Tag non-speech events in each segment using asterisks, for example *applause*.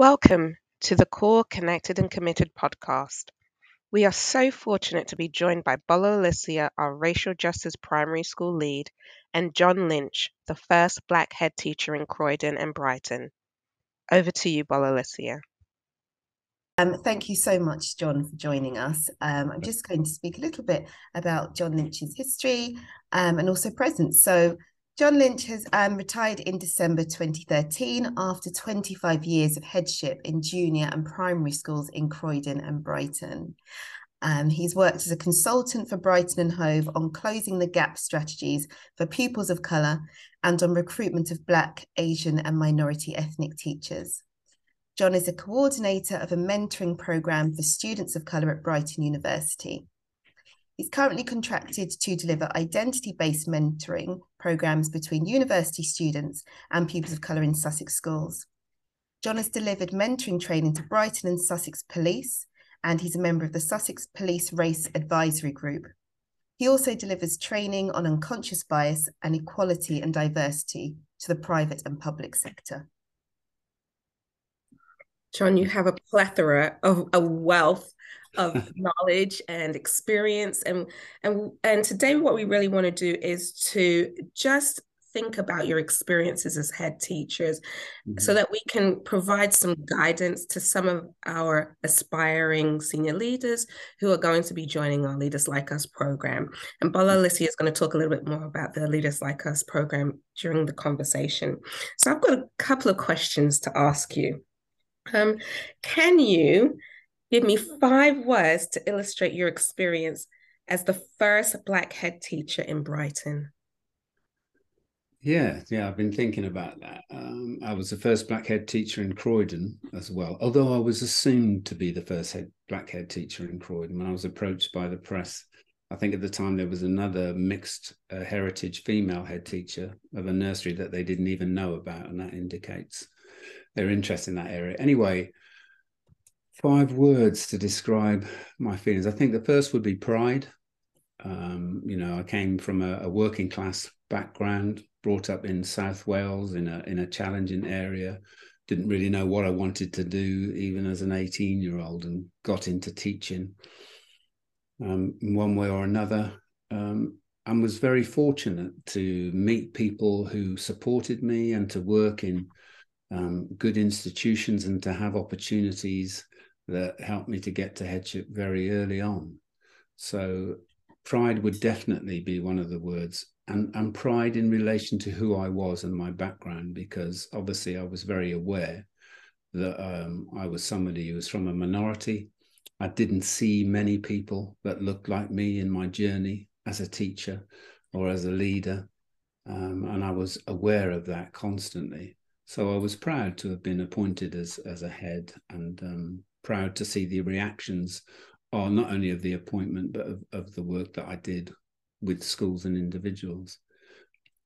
Welcome to the Core Connected and Committed podcast. We are so fortunate to be joined by Bola Alicia, our racial justice primary school lead, and John Lynch, the first black head teacher in Croydon and Brighton. Over to you, Bola Alicia. Um, thank you so much, John, for joining us. Um, I'm just going to speak a little bit about John Lynch's history um, and also present. So, John Lynch has um, retired in December 2013 after 25 years of headship in junior and primary schools in Croydon and Brighton. Um, he's worked as a consultant for Brighton and Hove on closing the gap strategies for pupils of colour and on recruitment of Black, Asian, and minority ethnic teachers. John is a coordinator of a mentoring programme for students of colour at Brighton University. He's currently contracted to deliver identity based mentoring programs between university students and pupils of colour in Sussex schools. John has delivered mentoring training to Brighton and Sussex Police, and he's a member of the Sussex Police Race Advisory Group. He also delivers training on unconscious bias and equality and diversity to the private and public sector. John, you have a plethora of a wealth of *laughs* knowledge and experience and and and today what we really want to do is to just think about your experiences as head teachers mm-hmm. so that we can provide some guidance to some of our aspiring senior leaders who are going to be joining our Leaders Like Us program. And Bola mm-hmm. Is going to talk a little bit more about the Leaders Like Us program during the conversation. So I've got a couple of questions to ask you. Um, can you Give me five words to illustrate your experience as the first Black head teacher in Brighton. Yeah, yeah, I've been thinking about that. Um, I was the first black head teacher in Croydon as well, although I was assumed to be the first head black head teacher in Croydon when I was approached by the press. I think at the time there was another mixed uh, heritage female head teacher of a nursery that they didn't even know about, and that indicates their interest in that area. Anyway, five words to describe my feelings. I think the first would be pride. Um, you know, I came from a, a, working class background, brought up in South Wales in a in a challenging area. Didn't really know what I wanted to do, even as an 18 year old, and got into teaching um, in one way or another. Um, and was very fortunate to meet people who supported me and to work in um, good institutions and to have opportunities that helped me to get to headship very early on. So pride would definitely be one of the words and, and pride in relation to who I was and my background, because obviously I was very aware that um, I was somebody who was from a minority. I didn't see many people that looked like me in my journey as a teacher or as a leader. Um, and I was aware of that constantly. So I was proud to have been appointed as, as a head and um, proud to see the reactions are not only of the appointment but of, of the work that I did with schools and individuals.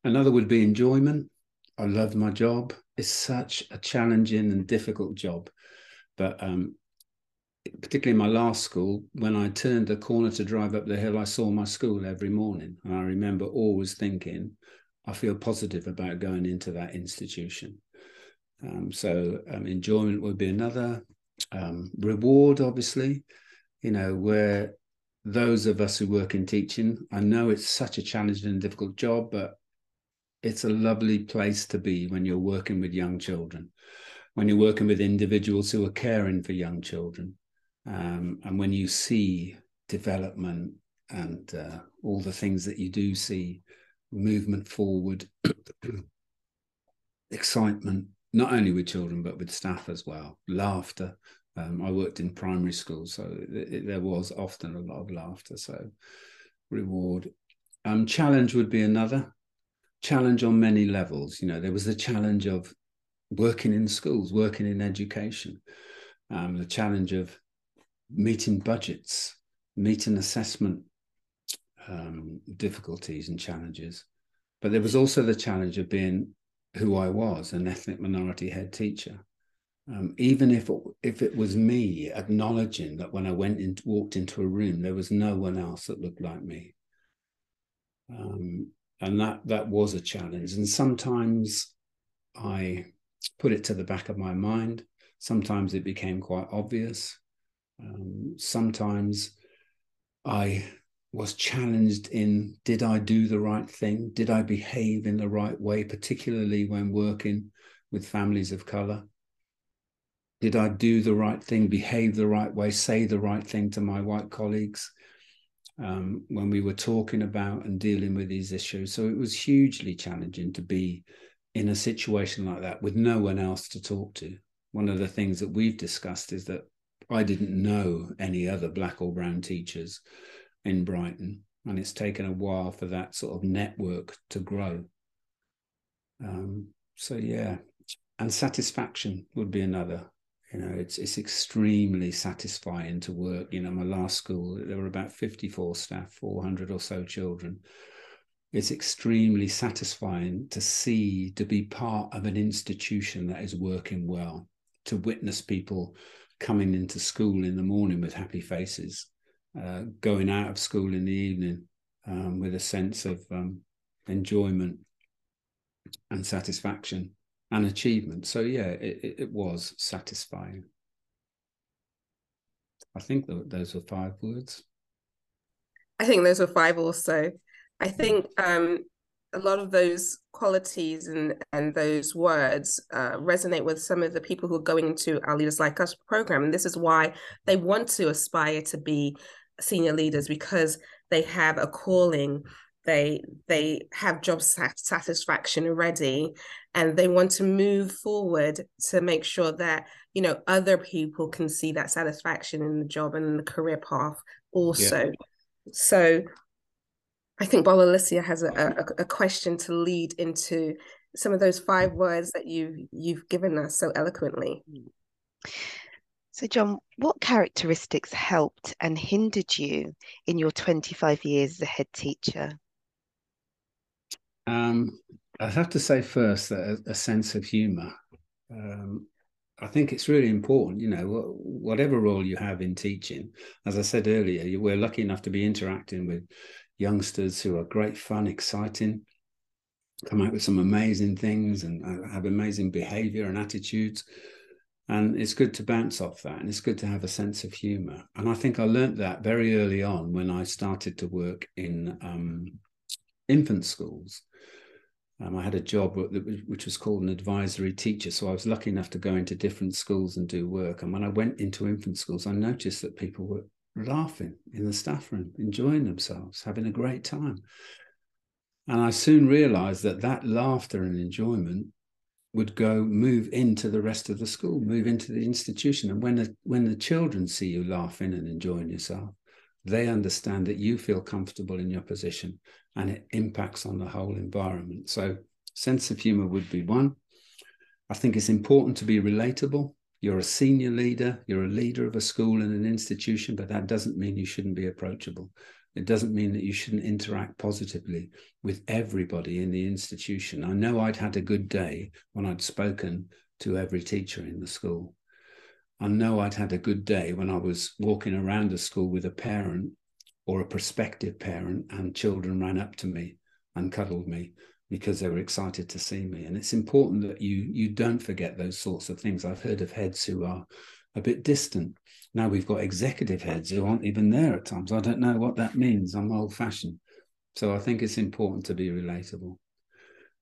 Another would be enjoyment. I loved my job. It's such a challenging and difficult job, but um, particularly my last school, when I turned the corner to drive up the hill, I saw my school every morning, and I remember always thinking, I feel positive about going into that institution. Um, so um, enjoyment would be another um, reward, obviously, you know, where those of us who work in teaching, I know it's such a challenging and difficult job, but it's a lovely place to be when you're working with young children, when you're working with individuals who are caring for young children, um, and when you see development and uh, all the things that you do see movement forward, *clears throat* excitement, not only with children but with staff as well. Laughter. Um, I worked in primary school, so it, it, there was often a lot of laughter. So reward. Um, challenge would be another challenge on many levels. You know, there was the challenge of working in schools, working in education, um, the challenge of meeting budgets, meeting assessment um, difficulties and challenges. But there was also the challenge of being who I was, an ethnic minority head teacher. Um, even if if it was me acknowledging that when I went in, walked into a room, there was no one else that looked like me, um, and that that was a challenge. And sometimes I put it to the back of my mind. Sometimes it became quite obvious. Um, sometimes I was challenged in did I do the right thing? Did I behave in the right way, particularly when working with families of color? Did I do the right thing, behave the right way, say the right thing to my white colleagues um, when we were talking about and dealing with these issues? So it was hugely challenging to be in a situation like that with no one else to talk to. One of the things that we've discussed is that I didn't know any other black or brown teachers in Brighton, and it's taken a while for that sort of network to grow. Um, so yeah, and satisfaction would be another. You know, it's it's extremely satisfying to work. You know, my last school there were about fifty four staff, four hundred or so children. It's extremely satisfying to see to be part of an institution that is working well, to witness people coming into school in the morning with happy faces, uh, going out of school in the evening um, with a sense of um, enjoyment and satisfaction and achievement. So yeah, it, it was satisfying. I think those were five words. I think those were five also. I think um, a lot of those qualities and and those words uh, resonate with some of the people who are going into our leaders like us program and this is why they want to aspire to be senior leaders because they have a calling they they have job satisfaction already and they want to move forward to make sure that you know other people can see that satisfaction in the job and the career path also yeah. so I think Bola Alicia has a, a, a, question to lead into some of those five words that you you've given us so eloquently. So, John, what characteristics helped and hindered you in your 25 years as a head teacher? Um, I have to say first that a, a sense of humour. Um, I think it's really important, you know, whatever role you have in teaching. As I said earlier, we're lucky enough to be interacting with youngsters who are great fun, exciting, come out with some amazing things and uh, have amazing behavior and attitudes. And it's good to bounce off that. And it's good to have a sense of humor. And I think I learned that very early on when I started to work in um, infant schools. Um, I had a job which was called an advisory teacher. So I was lucky enough to go into different schools and do work. And when I went into infant schools, I noticed that people were laughing in the staff room, enjoying themselves, having a great time. And I soon realized that that laughter and enjoyment would go move into the rest of the school, move into the institution. And when the, when the children see you laughing and enjoying yourself, they understand that you feel comfortable in your position and it impacts on the whole environment. So, sense of humor would be one. I think it's important to be relatable. You're a senior leader, you're a leader of a school and an institution, but that doesn't mean you shouldn't be approachable. It doesn't mean that you shouldn't interact positively with everybody in the institution. I know I'd had a good day when I'd spoken to every teacher in the school. I know I'd had a good day when I was walking around the school with a parent or a prospective parent and children ran up to me and cuddled me because they were excited to see me. And it's important that you you don't forget those sorts of things. I've heard of heads who are a bit distant. Now we've got executive heads who aren't even there at times. I don't know what that means. I'm old fashioned. So I think it's important to be relatable.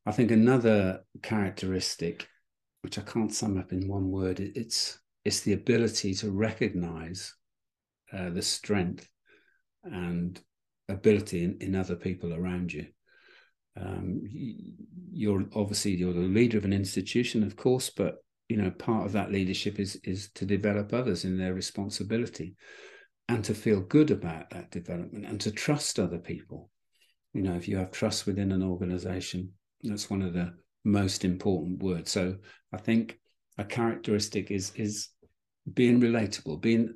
I think another characteristic, which I can't sum up in one word, it's it's the ability to recognize uh, the strength and ability in, in other people around you um, you're obviously you're the leader of an institution of course but you know part of that leadership is is to develop others in their responsibility and to feel good about that development and to trust other people you know if you have trust within an organization that's one of the most important words so i think a characteristic is is being relatable being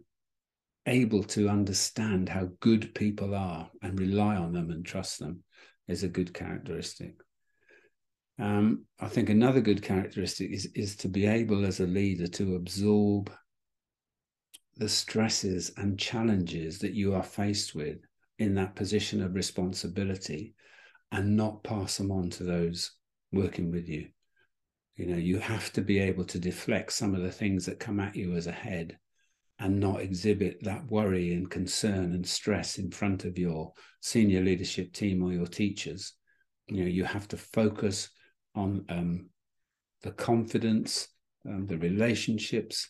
able to understand how good people are and rely on them and trust them is a good characteristic. Um, I think another good characteristic is, is to be able as a leader to absorb the stresses and challenges that you are faced with in that position of responsibility and not pass them on to those working with you. You know, you have to be able to deflect some of the things that come at you as a head and not exhibit that worry and concern and stress in front of your senior leadership team or your teachers. You know, you have to focus on um, the confidence, um, the relationships,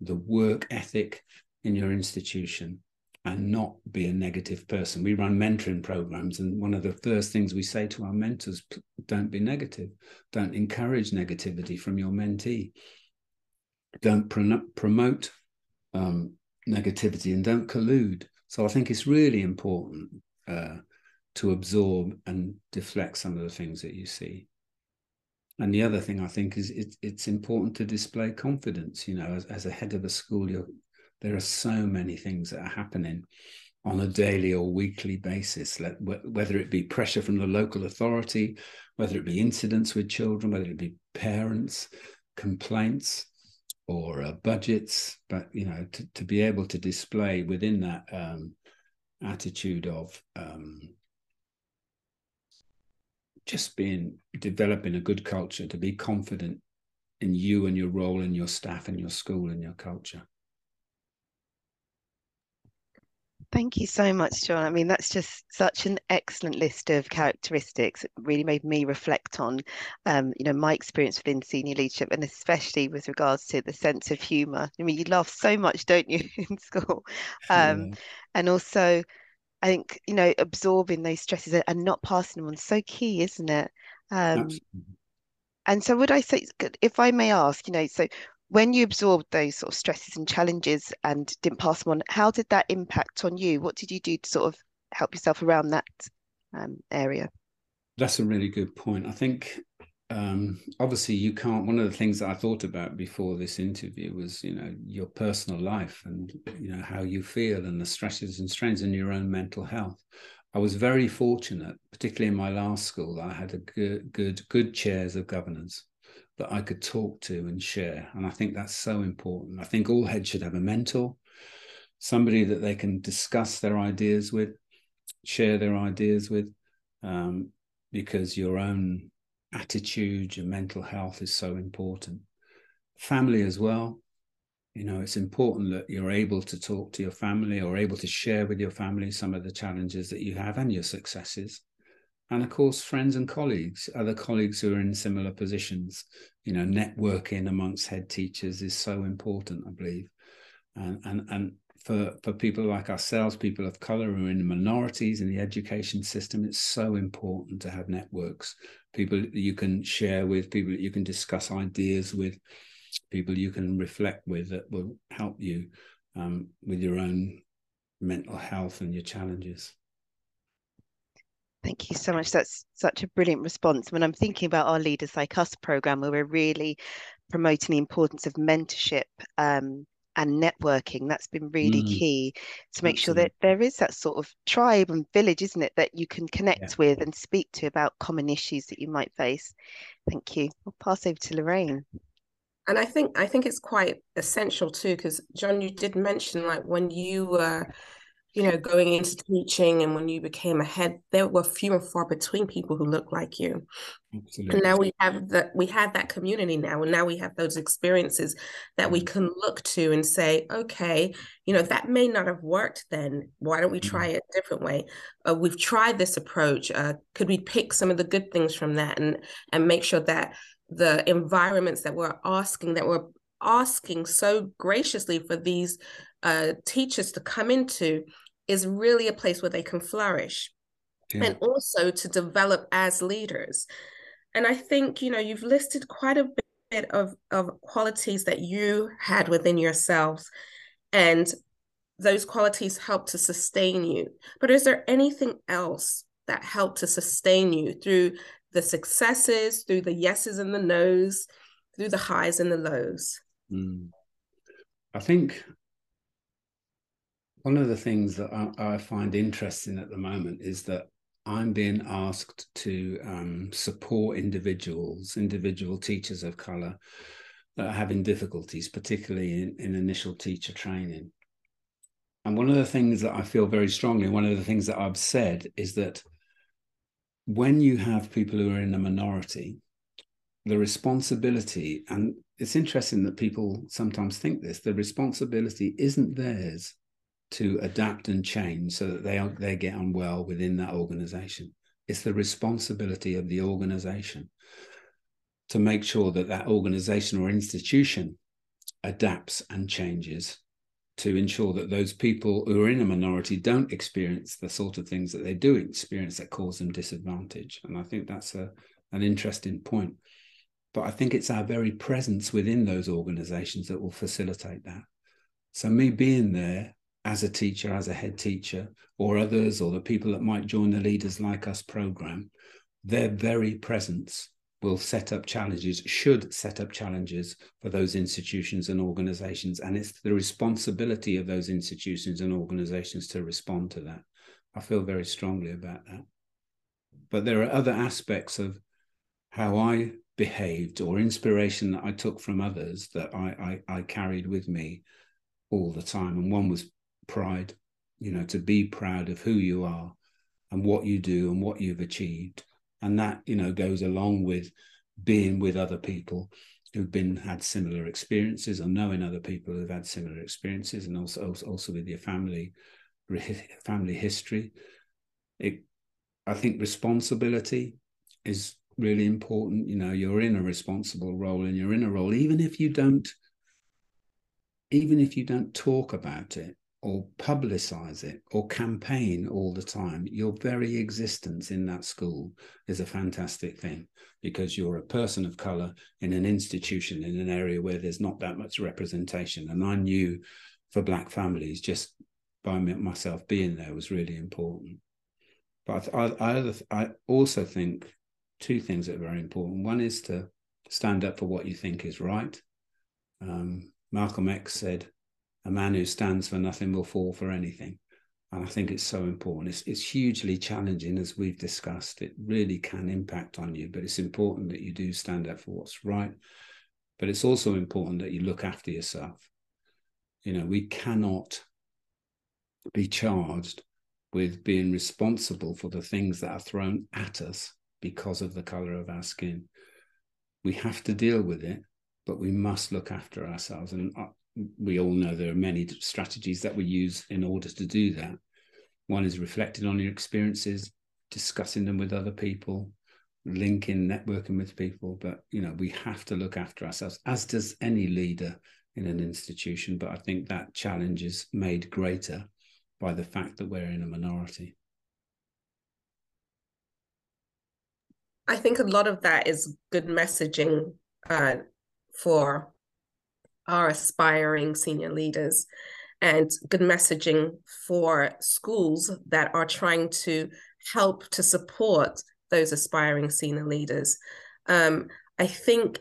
the work ethic in your institution and not be a negative person. We run mentoring programs, and one of the first things we say to our mentors don't be negative, don't encourage negativity from your mentee, don't promote um, negativity, and don't collude. So I think it's really important uh, to absorb and deflect some of the things that you see. And the other thing I think is it, it's important to display confidence. You know, as, as a head of a school, there are so many things that are happening on a daily or weekly basis, whether it be pressure from the local authority, whether it be incidents with children, whether it be parents, complaints, or uh, budgets. But you know, to, to be able to display within that um, attitude of um, just being developing a good culture, to be confident in you and your role and your staff and your school and your culture. Thank you so much, John. I mean, that's just such an excellent list of characteristics. It really made me reflect on, um, you know, my experience within senior leadership, and especially with regards to the sense of humour. I mean, you laugh so much, don't you, *laughs* in school? Um, yeah. And also, I think you know, absorbing those stresses and not passing them on so key, isn't it? Um, and so, would I say, if I may ask, you know, so when you absorbed those sort of stresses and challenges and didn't pass them on, how did that impact on you? What did you do to sort of help yourself around that um, area? That's a really good point. I think um, obviously you can't. One of the things that I thought about before this interview was, you know, your personal life and you know how you feel and the stresses and strains in your own mental health. I was very fortunate, particularly in my last school, I had a good, good, good chairs of governance that I could talk to and share. And I think that's so important. I think all heads should have a mentor, somebody that they can discuss their ideas with, share their ideas with, um, because your own attitude, your mental health is so important. Family as well. You know, it's important that you're able to talk to your family or able to share with your family some of the challenges that you have and your successes and of course friends and colleagues other colleagues who are in similar positions you know networking amongst head teachers is so important i believe and and and for for people like ourselves people of color who are in minorities in the education system it's so important to have networks people you can share with people you can discuss ideas with people you can reflect with that will help you um, with your own mental health and your challenges Thank you so much. That's such a brilliant response. When I'm thinking about our Leaders Like Us program, where we're really promoting the importance of mentorship um, and networking, that's been really mm. key to make Absolutely. sure that there is that sort of tribe and village, isn't it, that you can connect yeah. with and speak to about common issues that you might face. Thank you. I'll pass over to Lorraine. And I think I think it's quite essential too, because John, you did mention like when you were you know, going into teaching and when you became a head, there were few and far between people who looked like you. Absolutely. And now we have that we have that community now, and now we have those experiences that we mm. can look to and say, okay, you know, that may not have worked then. Why don't we try mm-hmm. it a different way? Uh, we've tried this approach. Uh, could we pick some of the good things from that and and make sure that the environments that we're asking that we're asking so graciously for these uh, teachers to come into is really a place where they can flourish yeah. and also to develop as leaders. And I think, you know, you've listed quite a bit of, of qualities that you had within yourselves. And those qualities help to sustain you. But is there anything else that helped to sustain you through the successes, through the yeses and the nos, through the highs and the lows? Mm. I think one of the things that I, I, find interesting at the moment is that I'm being asked to um, support individuals, individual teachers of color that are having difficulties, particularly in, in initial teacher training. And one of the things that I feel very strongly, one of the things that I've said is that when you have people who are in a minority, the responsibility, and it's interesting that people sometimes think this, the responsibility isn't theirs to adapt and change so that they they get on well within that organization. It's the responsibility of the organization to make sure that that organization or institution adapts and changes to ensure that those people who are in a minority don't experience the sort of things that they do experience that cause them disadvantage. And I think that's a, an interesting point. But I think it's our very presence within those organizations that will facilitate that. So, me being there as a teacher, as a head teacher, or others, or the people that might join the Leaders Like Us program, their very presence will set up challenges, should set up challenges for those institutions and organizations. And it's the responsibility of those institutions and organizations to respond to that. I feel very strongly about that. But there are other aspects of how I behaved or inspiration that I took from others that I, I, I carried with me all the time. And one was pride, you know, to be proud of who you are and what you do and what you've achieved. And that you know goes along with being with other people who've been had similar experiences or knowing other people who've had similar experiences and also also, with your family family history. It i think responsibility is really important. You know you're in a responsible role and you're in a role even if you don't even if you don't talk about it or publicize it or campaign all the time, your very existence in that school is a fantastic thing because you're a person of color in an institution in an area where there's not that much representation. And I knew for Black families, just by myself being there was really important. But I, I, I also think two things that are very important. One is to stand up for what you think is right. Um, Malcolm X said, a man who stands for nothing will fall for anything. And I think it's so important. It's, it's hugely challenging, as we've discussed. It really can impact on you, but it's important that you do stand up for what's right. But it's also important that you look after yourself. You know, we cannot be charged with being responsible for the things that are thrown at us because of the color of our skin. We have to deal with it, but we must look after ourselves. And we all know there are many strategies that we use in order to do that. One is reflecting on your experiences, discussing them with other people, linking, networking with people. But you know, we have to look after ourselves, as does any leader in an institution. But I think that challenge is made greater by the fact that we're in a minority. I think a lot of that is good messaging uh, for our aspiring senior leaders and good messaging for schools that are trying to help to support those aspiring senior leaders. Um, I think,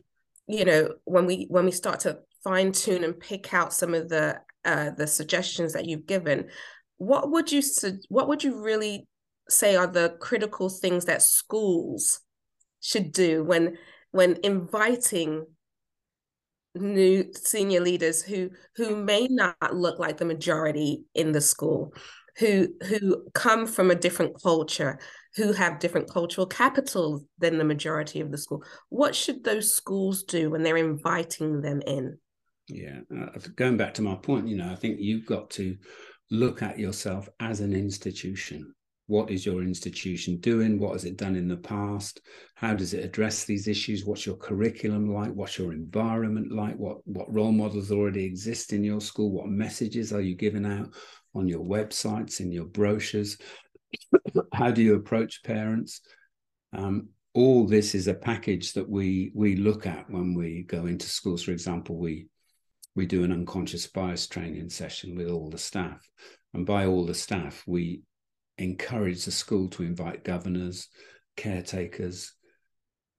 you know, when we when we start to fine tune and pick out some of the uh, the suggestions that you've given, what would you what would you really say are the critical things that schools should do when when inviting new senior leaders who who may not look like the majority in the school who who come from a different culture who have different cultural capitals than the majority of the school. What should those schools do when they're inviting them in? Yeah uh, going back to my point you know i think you've got to look at yourself as an institution what is your institution doing? What has it done in the past? How does it address these issues? What's your curriculum like? What's your environment like? What what role models already exist in your school? What messages are you giving out on your websites in your brochures? *coughs* How do you approach parents? Um, all this is a package that we we look at when we go into schools. For example we we do an unconscious bias training session with all the staff. And by all the staff we encourage the school to invite governors, caretakers,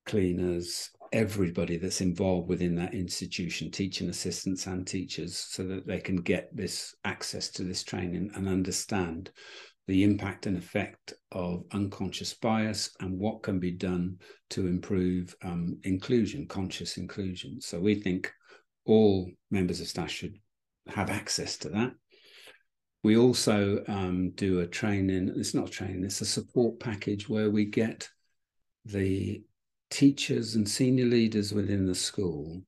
cleaners, everybody that's involved within that institution, teaching assistants and teachers, so that they can get this access to this training and understand the impact and effect of unconscious bias and what can be done to improve um, inclusion, conscious inclusion. So we think all members of staff should have access to that. We also um, do a training, it's not training, it's a support package where we get the teachers and senior leaders within the school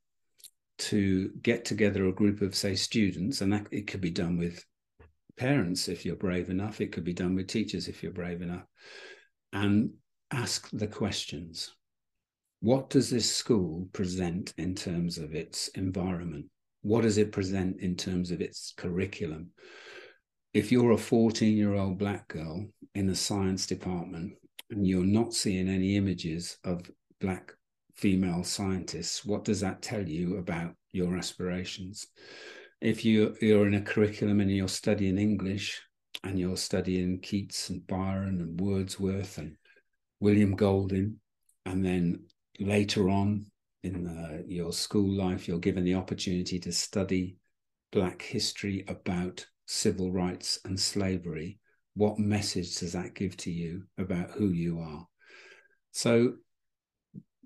to get together a group of, say, students, and that it could be done with parents if you're brave enough, it could be done with teachers if you're brave enough, and ask the questions. What does this school present in terms of its environment? What does it present in terms of its curriculum? If you're a 14 year old black girl in the science department and you're not seeing any images of black female scientists, what does that tell you about your aspirations? If you, you're in a curriculum and you're studying English and you're studying Keats and Byron and Wordsworth and William Golding, and then later on in uh, your school life, you're given the opportunity to study Black history about civil rights and slavery. What message does that give to you about who you are? So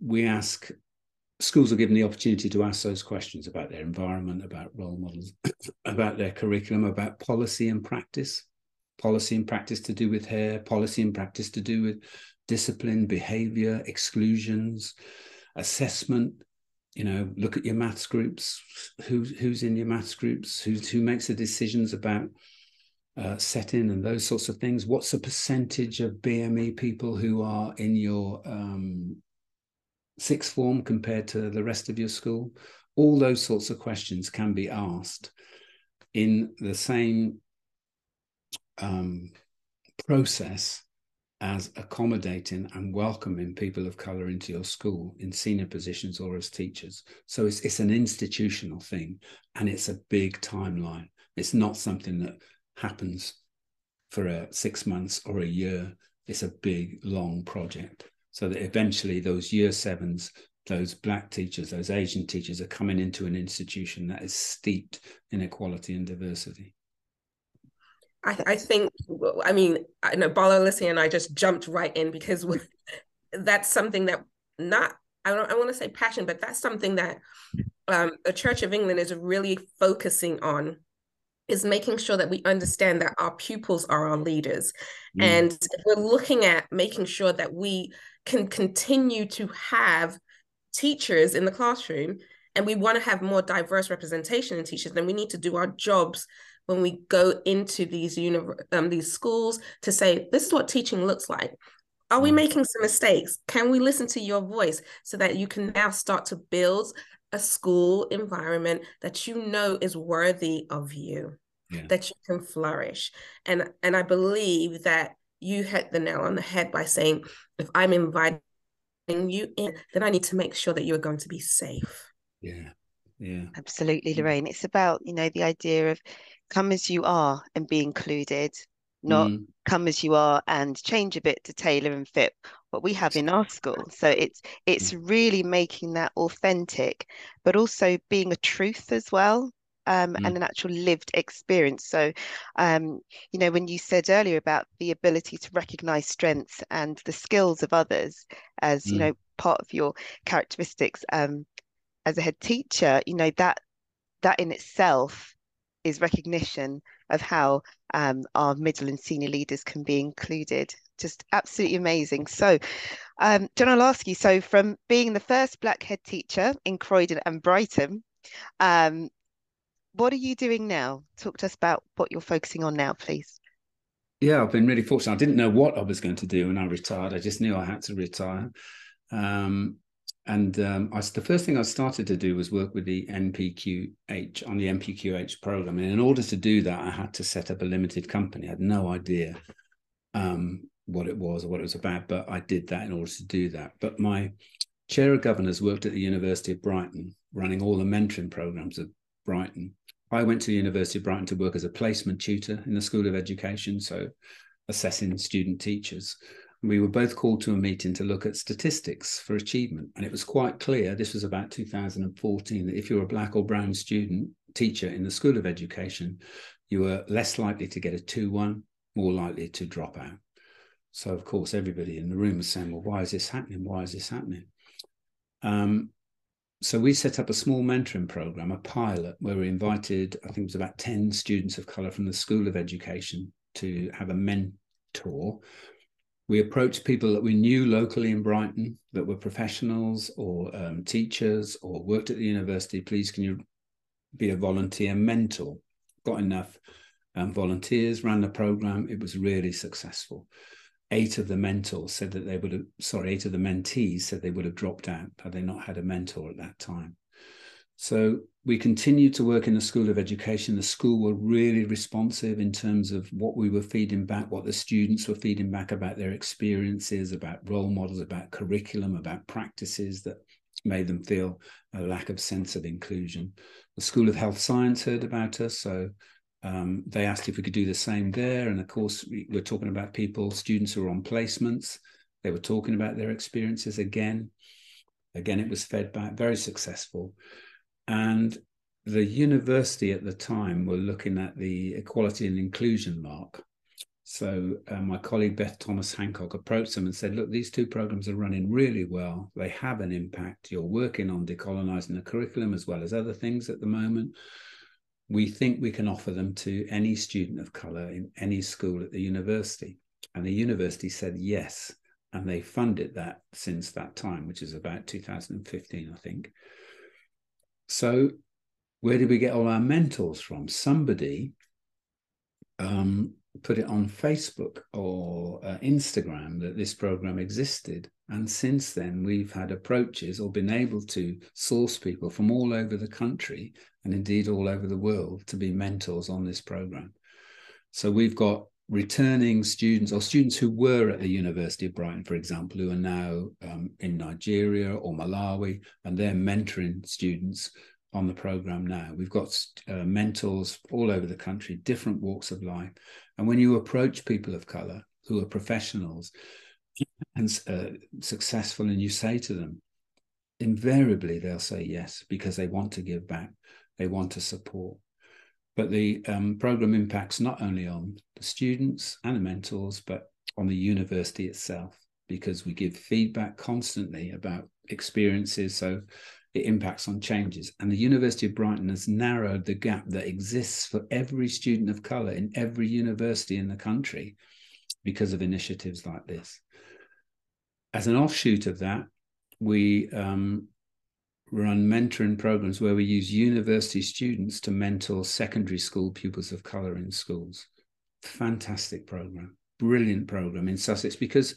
we ask schools are given the opportunity to ask those questions about their environment, about role models, *coughs* about their curriculum, about policy and practice, policy and practice to do with hair, policy and practice to do with discipline, behavior, exclusions, assessment. You know, look at your maths groups. Who's who's in your maths groups? Who's who makes the decisions about uh, setting and those sorts of things? What's the percentage of BME people who are in your um, sixth form compared to the rest of your school? All those sorts of questions can be asked in the same um, process as accommodating and welcoming people of color into your school in senior positions or as teachers. So it's, it's an institutional thing and it's a big timeline. It's not something that happens for a six months or a year. It's a big, long project so that eventually those year sevens those black teachers those asian teachers are coming into an institution that is steeped in equality and diversity i, I think i mean i know Bola Alysia and i just jumped right in because *laughs* that's something that not i don't i want to say passion but that's something that um, the church of england is really focusing on is making sure that we understand that our pupils are our leaders. Mm. And we're looking at making sure that we can continue to have teachers in the classroom and we want to have more diverse representation in teachers, then we need to do our jobs when we go into these uni- um, these schools to say, this is what teaching looks like. Are we mm. making some mistakes? Can we listen to your voice so that you can now start to build a school environment that you know is worthy of you, yeah. that you can flourish. And and I believe that you hit the nail on the head by saying, if I'm inviting you in, then I need to make sure that you are going to be safe. Yeah. Yeah. Absolutely, mm. Lorraine. It's about, you know, the idea of come as you are and be included, not mm. come as you are and change a bit to tailor and fit what we have in our school so it's it's mm. really making that authentic but also being a truth as well um, mm. and an actual lived experience so um, you know when you said earlier about the ability to recognize strengths and the skills of others as mm. you know part of your characteristics um, as a head teacher you know that that in itself is recognition of how um, our middle and senior leaders can be included. Just absolutely amazing. So, um, John, I'll ask you. So, from being the first black head teacher in Croydon and Brighton, um, what are you doing now? Talk to us about what you're focusing on now, please. Yeah, I've been really fortunate. I didn't know what I was going to do when I retired. I just knew I had to retire. Um, and um, I, the first thing I started to do was work with the NPQH on the NPQH program. And in order to do that, I had to set up a limited company. I had no idea um, what it was or what it was about, but I did that in order to do that. But my chair of governors worked at the University of Brighton, running all the mentoring programs at Brighton. I went to the University of Brighton to work as a placement tutor in the School of Education, so assessing student teachers we were both called to a meeting to look at statistics for achievement. And it was quite clear, this was about 2014, that if you were a black or brown student teacher in the School of Education, you were less likely to get a 2 1, more likely to drop out. So, of course, everybody in the room was saying, well, why is this happening? Why is this happening? Um, so we set up a small mentoring program, a pilot, where we invited, I think it was about 10 students of color from the School of Education to have a mentor We approached people that we knew locally in Brighton that were professionals or um, teachers or worked at the university. Please, can you be a volunteer mentor? Got enough um, volunteers, ran the program. It was really successful. Eight of the mentors said that they would have, sorry, eight of the mentees said they would have dropped out had they not had a mentor at that time. So we continued to work in the School of Education. The school were really responsive in terms of what we were feeding back, what the students were feeding back about their experiences, about role models, about curriculum, about practices that made them feel a lack of sense of inclusion. The School of Health Science heard about us, so um, they asked if we could do the same there. And of course, we were talking about people, students who were on placements. They were talking about their experiences again. Again, it was fed back, very successful. And the university at the time were looking at the equality and inclusion mark. So uh, my colleague Beth Thomas Hancock approached them and said, "Look, these two programs are running really well. They have an impact. You're working on decolonizing the curriculum as well as other things at the moment. We think we can offer them to any student of color in any school at the university." And the university said yes, and they funded that since that time, which is about 2015, I think. So, where did we get all our mentors from? Somebody um, put it on Facebook or uh, Instagram that this program existed. And since then, we've had approaches or been able to source people from all over the country and indeed all over the world to be mentors on this program. So we've got returning students or students who were at the University of Brighton, for example, who are now um, in Nigeria or Malawi, and they're mentoring students on the program now. We've got uh, mentors all over the country, different walks of life. And when you approach people of color who are professionals and uh, successful, and you say to them, invariably they'll say yes because they want to give back, they want to support. But the um, program impacts not only on the students and the mentors, but on the university itself because we give feedback constantly about experiences. So it impacts on changes. And the University of Brighton has narrowed the gap that exists for every student of colour in every university in the country because of initiatives like this. As an offshoot of that, we um, run mentoring programs where we use university students to mentor secondary school pupils of colour in schools. Fantastic program, brilliant program in Sussex because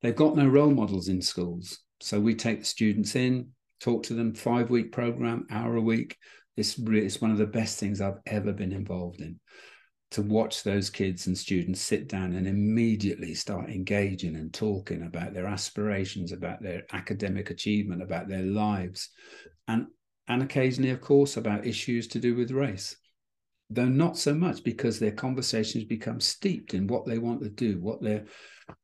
they've got no role models in schools. So we take the students in, talk to them, five week program, hour a week. It's, it's one of the best things I've ever been involved in to watch those kids and students sit down and immediately start engaging and talking about their aspirations, about their academic achievement, about their lives, and and occasionally, of course, about issues to do with race. Though not so much because their conversations become steeped in what they want to do, what their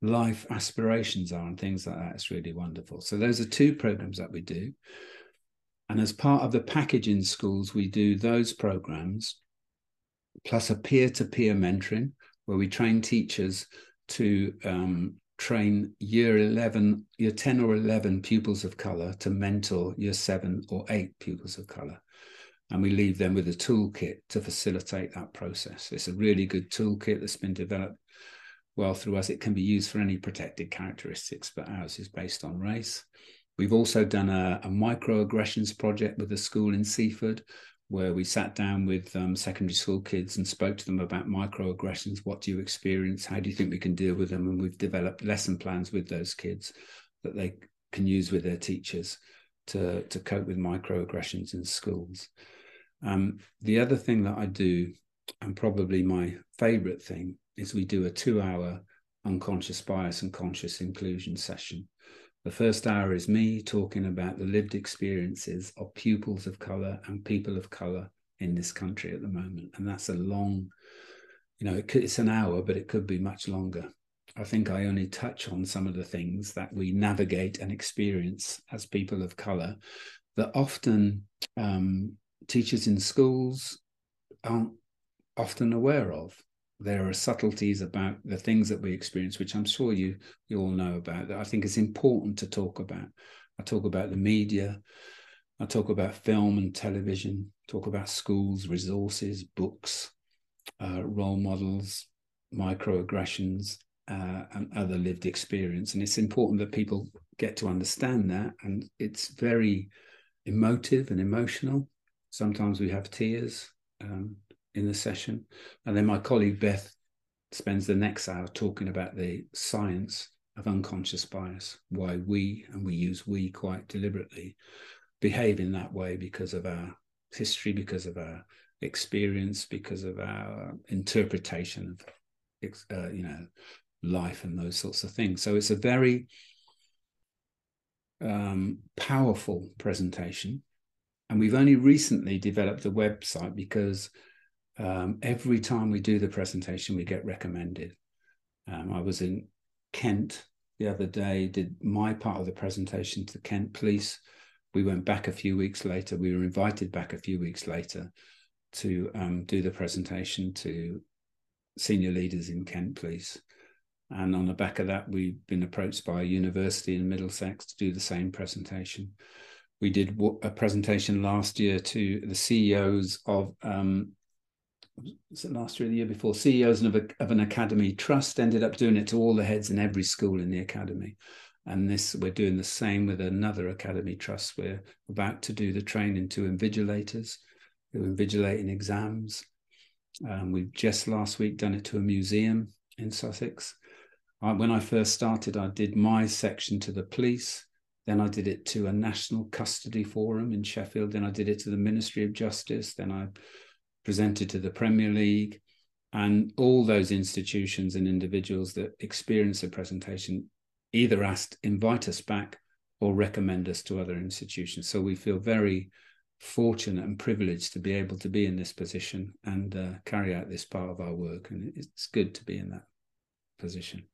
life aspirations are, and things like that. It's really wonderful. So those are two programs that we do. And as part of the package in schools, we do those programs plus a peer to peer mentoring where we train teachers to um, train year 11, year 10 or 11 pupils of color to mentor year seven or eight pupils of color. And we leave them with a toolkit to facilitate that process. It's a really good toolkit that's been developed well through us. It can be used for any protected characteristics, but ours is based on race. We've also done a, a microaggressions project with a school in Seaford, where we sat down with um, secondary school kids and spoke to them about microaggressions. What do you experience? How do you think we can deal with them? And we've developed lesson plans with those kids that they can use with their teachers to, to cope with microaggressions in schools. Um, the other thing that I do, and probably my favorite thing, is we do a two hour unconscious bias and conscious inclusion session the first hour is me talking about the lived experiences of pupils of color and people of color in this country at the moment. And that's a long, you know, it could, it's an hour, but it could be much longer. I think I only touch on some of the things that we navigate and experience as people of color that often um, teachers in schools aren't often aware of there are subtleties about the things that we experience, which I'm sure you you all know about. That I think is important to talk about. I talk about the media. I talk about film and television. Talk about schools, resources, books, uh, role models, microaggressions, uh, and other lived experience. And it's important that people get to understand that. And it's very emotive and emotional. Sometimes we have tears um, in the session. And then my colleague Beth spends the next hour talking about the science of unconscious bias, why we, and we use we quite deliberately, behave in that way because of our history, because of our experience, because of our interpretation of, uh, you know, life and those sorts of things. So it's a very um, powerful presentation. And we've only recently developed a website because um, every time we do the presentation, we get recommended. Um, I was in Kent the other day, did my part of the presentation to Kent Police. We went back a few weeks later. We were invited back a few weeks later to um, do the presentation to senior leaders in Kent Police. And on the back of that, we've been approached by a university in Middlesex to do the same presentation. We did a presentation last year to the CEOs of, um, last year or the year before? CEOs of, a, of an academy trust ended up doing it to all the heads in every school in the academy. And this, we're doing the same with another academy trust. We're about to do the training to invigilators who invigilate in exams. Um, we've just last week done it to a museum in Sussex. I, when I first started, I did my section to the police. Then I did it to a national custody forum in Sheffield. Then I did it to the Ministry of Justice. Then I presented to the Premier League. And all those institutions and individuals that experience a presentation either asked, invite us back or recommend us to other institutions. So we feel very fortunate and privileged to be able to be in this position and uh, carry out this part of our work. And it's good to be in that position.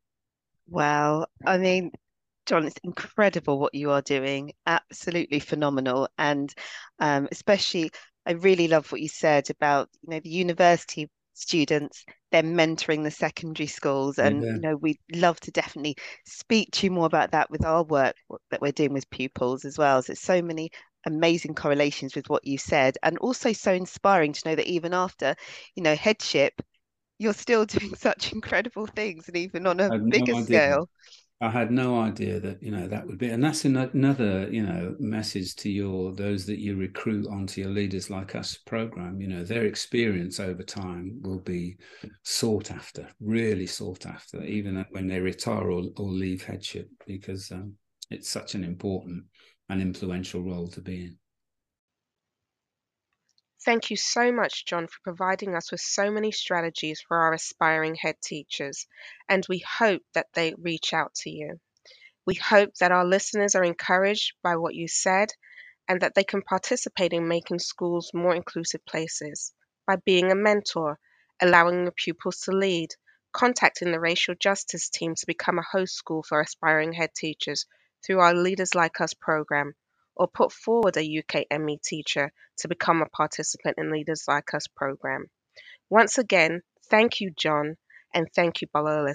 Wow. I mean, John, it's incredible what you are doing. Absolutely phenomenal. And um, especially, I really love what you said about, you know, the university students, they're mentoring the secondary schools. And, yeah. you know, we'd love to definitely speak to you more about that with our work that we're doing with pupils as well. So it's so many amazing correlations with what you said and also so inspiring to know that even after, you know, headship, you're still *laughs* doing such incredible things and even on a bigger no scale i had no idea that you know that would be and that's another you know message to your those that you recruit onto your leaders like us program. You know their experience over time will be sought after really sought after even when they retire or, or leave headship because um, it's such an important and influential role to be in Thank you so much, John, for providing us with so many strategies for our aspiring head teachers, and we hope that they reach out to you. We hope that our listeners are encouraged by what you said and that they can participate in making schools more inclusive places by being a mentor, allowing the pupils to lead, contacting the racial justice team to become a host school for aspiring head teachers through our Leaders Like Us program, or put forward a UKME teacher to become a participant in Leaders Like Us program. Once again, thank you, John, and thank you, Bala.